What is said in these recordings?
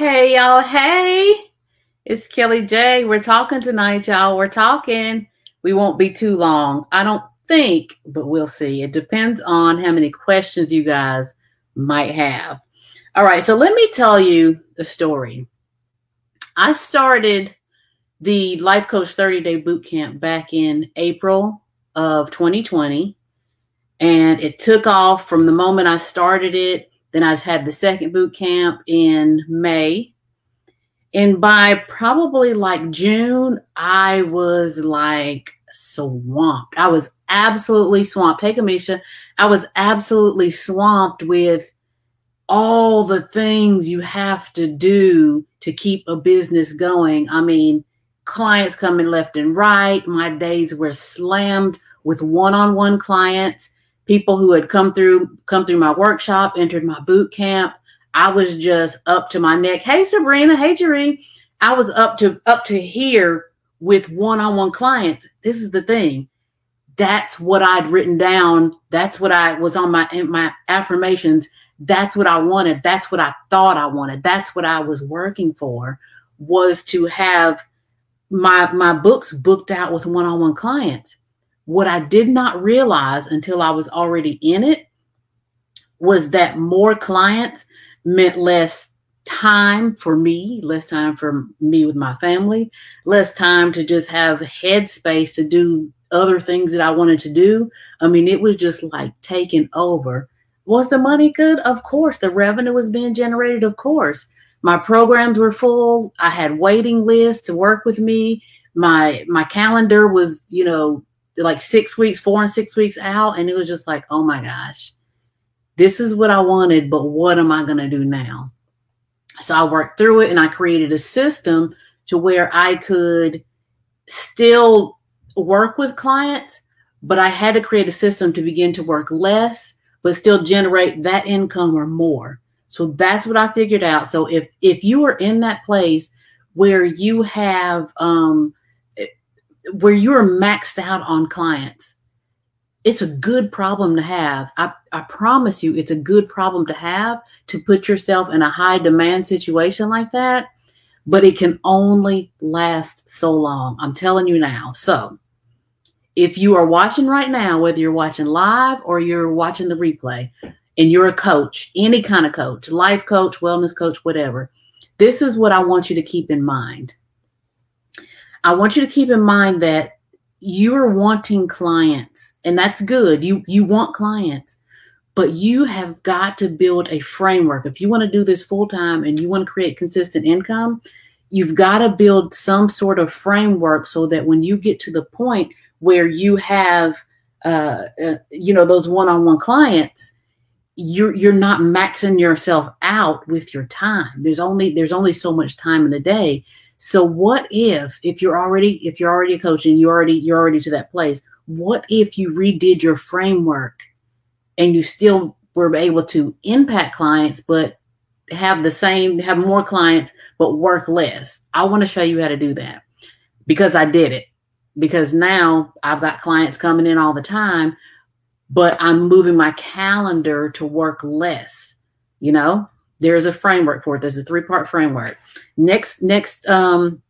Hey, y'all. Hey, it's Kelly J. We're talking tonight, y'all. We're talking. We won't be too long. I don't think, but we'll see. It depends on how many questions you guys might have. All right, so let me tell you the story. I started the Life Coach 30 Day Boot Camp back in April of 2020, and it took off from the moment I started it then I just had the second boot camp in May. And by probably like June, I was like swamped. I was absolutely swamped. Hey, Kamisha, I was absolutely swamped with all the things you have to do to keep a business going. I mean, clients coming left and right. My days were slammed with one on one clients people who had come through come through my workshop, entered my boot camp. I was just up to my neck. Hey Sabrina, hey Jerry. I was up to up to here with one-on-one clients. This is the thing. That's what I'd written down. That's what I was on my my affirmations. That's what I wanted. That's what I thought I wanted. That's what I was working for was to have my my books booked out with one-on-one clients. What I did not realize until I was already in it was that more clients meant less time for me, less time for me with my family, less time to just have headspace to do other things that I wanted to do. I mean, it was just like taking over. Was the money good? Of course. The revenue was being generated? Of course. My programs were full. I had waiting lists to work with me. My my calendar was, you know, like six weeks, four and six weeks out. And it was just like, oh my gosh, this is what I wanted, but what am I going to do now? So I worked through it and I created a system to where I could still work with clients, but I had to create a system to begin to work less, but still generate that income or more. So that's what I figured out. So if if you are in that place where you have um, where you're maxed out on clients it's a good problem to have. I, I promise you it's a good problem to have to put yourself in a high demand situation like that but it can only last so long. I'm telling you now. So if you are watching right now whether you're watching live or you're watching the replay and you're a coach any kind of coach life coach wellness coach whatever this is what i want you to keep in mind I want you to keep in mind that you're wanting clients and that's good. You you want clients, but you have got to build a framework. If you want to do this full time and you want to create consistent income, you've got to build some sort of framework so that when you get to the point where you have uh, uh, you know those one-on-one clients you're you're not maxing yourself out with your time there's only there's only so much time in the day so what if if you're already if you're already a coach and you already you're already to that place, what if you redid your framework and you still were able to impact clients but have the same have more clients but work less? I want to show you how to do that because I did it. Because now I've got clients coming in all the time, but I'm moving my calendar to work less, you know? There is a framework for it. There's a three part framework. Next, next, um,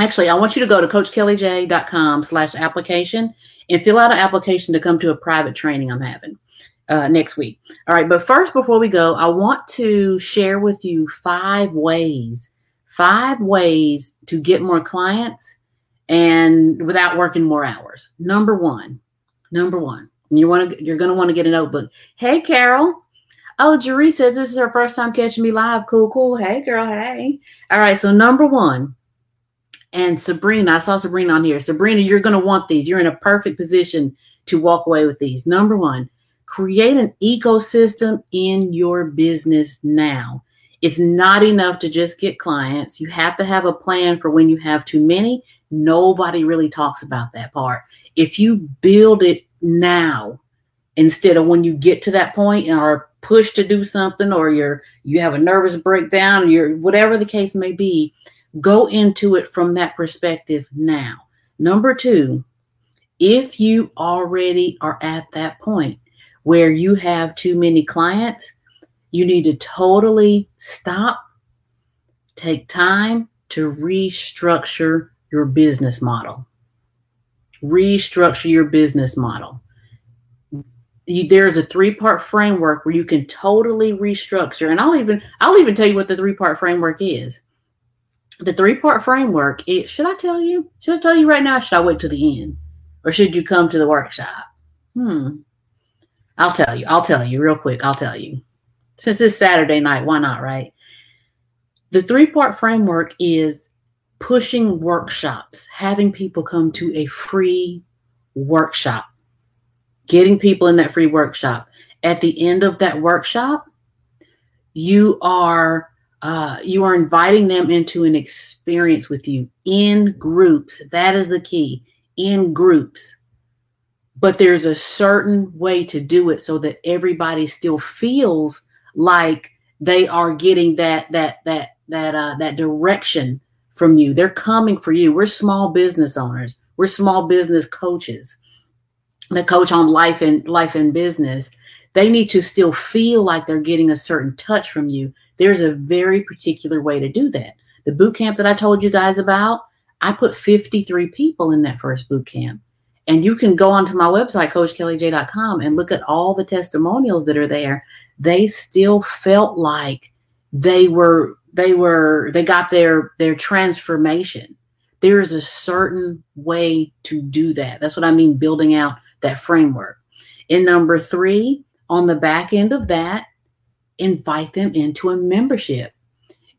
actually, I want you to go to coachkellyj.com slash application and fill out an application to come to a private training I'm having uh, next week. All right. But first, before we go, I want to share with you five ways, five ways to get more clients and without working more hours. Number one, number one, you want to, you're going to want to get a notebook. Hey, Carol. Oh, Jeree says this is her first time catching me live. Cool, cool. Hey, girl. Hey. All right. So, number one, and Sabrina, I saw Sabrina on here. Sabrina, you're going to want these. You're in a perfect position to walk away with these. Number one, create an ecosystem in your business now. It's not enough to just get clients. You have to have a plan for when you have too many. Nobody really talks about that part. If you build it now, instead of when you get to that point and are pushed to do something or you're you have a nervous breakdown you're whatever the case may be go into it from that perspective now number two if you already are at that point where you have too many clients you need to totally stop take time to restructure your business model. Restructure your business model. You, there's a three-part framework where you can totally restructure, and I'll even I'll even tell you what the three-part framework is. The three-part framework. It, should I tell you? Should I tell you right now? should I wait to the end, or should you come to the workshop? Hmm. I'll tell you. I'll tell you real quick. I'll tell you. Since it's Saturday night, why not, right? The three part framework is pushing workshops, having people come to a free workshop, getting people in that free workshop. At the end of that workshop, you are uh, you are inviting them into an experience with you in groups. That is the key in groups. But there's a certain way to do it so that everybody still feels like they are getting that that that that uh, that direction from you. They're coming for you. We're small business owners. We're small business coaches that coach on life and life and business. They need to still feel like they're getting a certain touch from you. There's a very particular way to do that. The boot camp that I told you guys about, I put 53 people in that first boot camp. And you can go onto my website, coachkellyj.com, and look at all the testimonials that are there. They still felt like they were they were they got their their transformation there is a certain way to do that that's what i mean building out that framework in number three on the back end of that invite them into a membership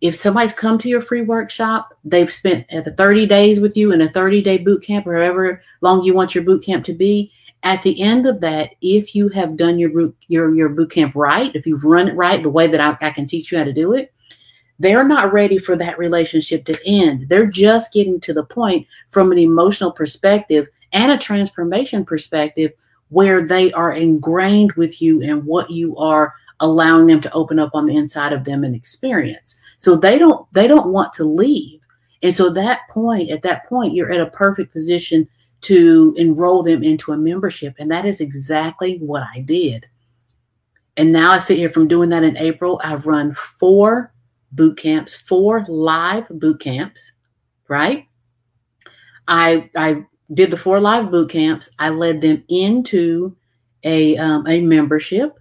if somebody's come to your free workshop they've spent at the 30 days with you in a 30 day boot camp or however long you want your boot camp to be at the end of that if you have done your boot your, your boot camp right if you've run it right the way that I, I can teach you how to do it they're not ready for that relationship to end. They're just getting to the point from an emotional perspective and a transformation perspective where they are ingrained with you and what you are allowing them to open up on the inside of them and experience. So they don't they don't want to leave. And so that point at that point you're at a perfect position to enroll them into a membership and that is exactly what I did. And now I sit here from doing that in April. I've run four boot camps, four live boot camps, right? I I did the four live boot camps. I led them into a um, a membership,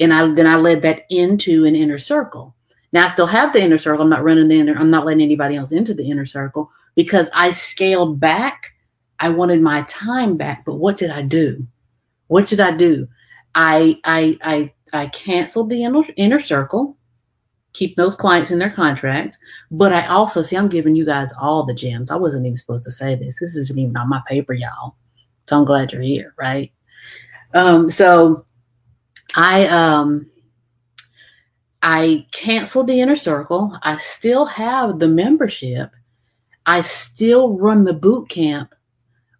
and I then I led that into an inner circle. Now I still have the inner circle. I'm not running the inner. I'm not letting anybody else into the inner circle because I scaled back. I wanted my time back, but what did I do? What did I do? I I I I canceled the inner inner circle keep those clients in their contracts. But I also see I'm giving you guys all the gems. I wasn't even supposed to say this. This isn't even on my paper, y'all. So I'm glad you're here, right? Um, so I um I canceled the inner circle. I still have the membership. I still run the boot camp.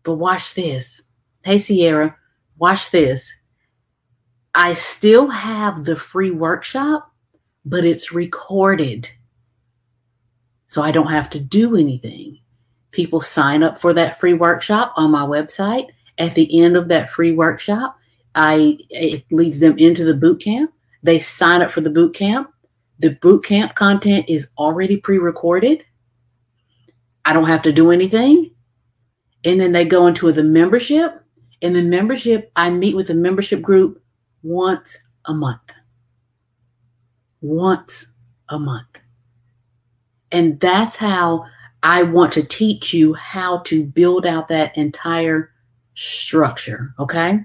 But watch this. Hey Sierra, watch this. I still have the free workshop but it's recorded. So I don't have to do anything. People sign up for that free workshop on my website. At the end of that free workshop, I it leads them into the boot camp. They sign up for the boot camp. The boot camp content is already pre-recorded. I don't have to do anything. And then they go into the membership. In the membership, I meet with the membership group once a month once a month. And that's how I want to teach you how to build out that entire structure. Okay.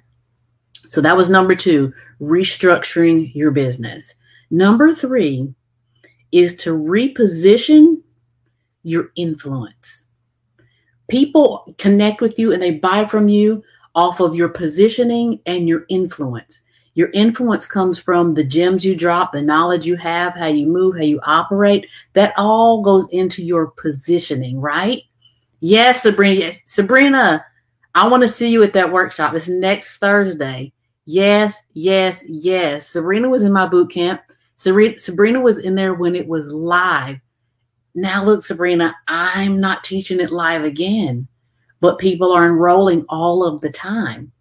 So that was number two, restructuring your business. Number three is to reposition your influence. People connect with you and they buy from you off of your positioning and your influence. Your influence comes from the gems you drop, the knowledge you have, how you move, how you operate. That all goes into your positioning, right? Yes, Sabrina. Yes, Sabrina, I want to see you at that workshop. It's next Thursday. Yes, yes, yes. Sabrina was in my boot camp. Sabrina was in there when it was live. Now, look, Sabrina, I'm not teaching it live again, but people are enrolling all of the time.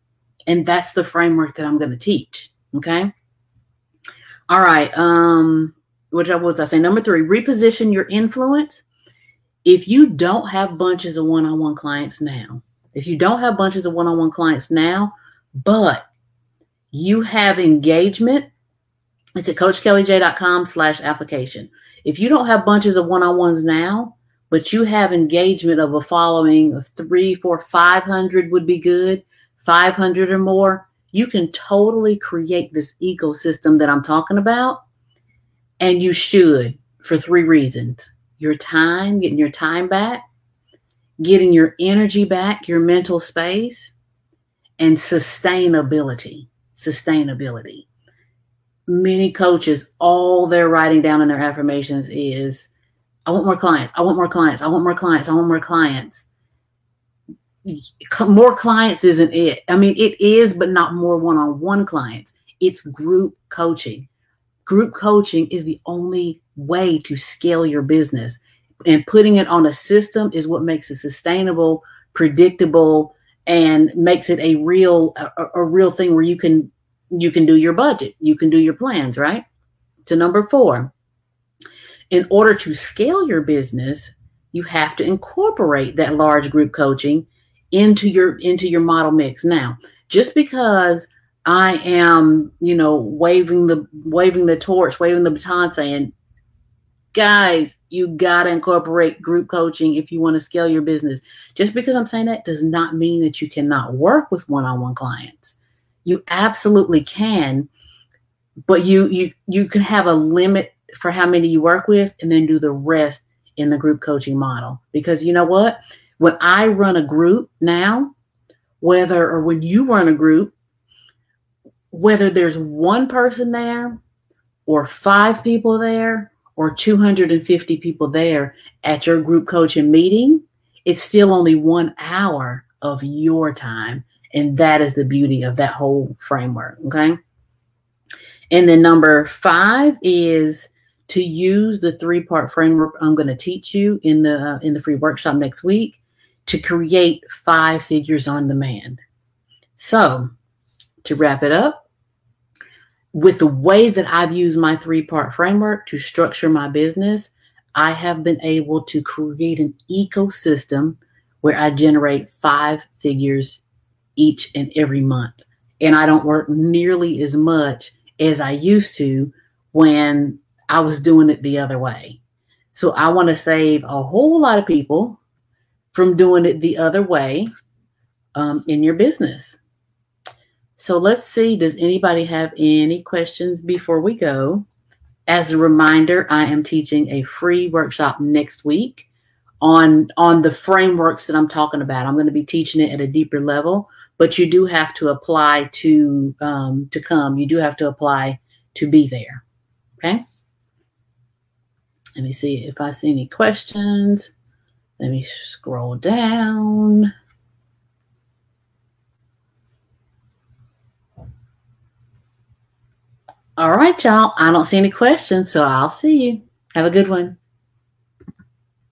And that's the framework that I'm going to teach. Okay. All right. Um, which was I say number three, reposition your influence. If you don't have bunches of one-on-one clients now, if you don't have bunches of one-on-one clients now, but you have engagement, it's at coachkellyj.com slash application. If you don't have bunches of one-on-ones now, but you have engagement of a following of three, four, five hundred would be good, 500 or more, you can totally create this ecosystem that I'm talking about. And you should for three reasons your time, getting your time back, getting your energy back, your mental space, and sustainability. Sustainability. Many coaches, all they're writing down in their affirmations is, I want more clients. I want more clients. I want more clients. I want more clients more clients isn't it. I mean, it is, but not more one on one clients. It's group coaching. Group coaching is the only way to scale your business. And putting it on a system is what makes it sustainable, predictable, and makes it a real a, a real thing where you can you can do your budget, you can do your plans, right? To number 4. In order to scale your business, you have to incorporate that large group coaching into your into your model mix. Now just because i am you know waving the waving the torch waving the baton saying guys you got to incorporate group coaching if you want to scale your business just because i'm saying that does not mean that you cannot work with one-on-one clients. You absolutely can but you you you can have a limit for how many you work with and then do the rest in the group coaching model. Because you know what when I run a group now, whether or when you run a group, whether there's one person there or five people there or 250 people there at your group coaching meeting, it's still only one hour of your time. And that is the beauty of that whole framework. Okay. And then number five is to use the three part framework I'm going to teach you in the uh, in the free workshop next week to create five figures on demand. So, to wrap it up, with the way that I've used my three part framework to structure my business, I have been able to create an ecosystem where I generate five figures each and every month. And I don't work nearly as much as I used to when I was doing it the other way. So I want to save a whole lot of people from doing it the other way um, in your business. So let's see, does anybody have any questions before we go? As a reminder, I am teaching a free workshop next week on on the frameworks that I'm talking about. I'm going to be teaching it at a deeper level, but you do have to apply to um, to come. You do have to apply to be there. Okay. Let me see if I see any questions. Let me scroll down. All right, y'all. I don't see any questions, so I'll see you. Have a good one.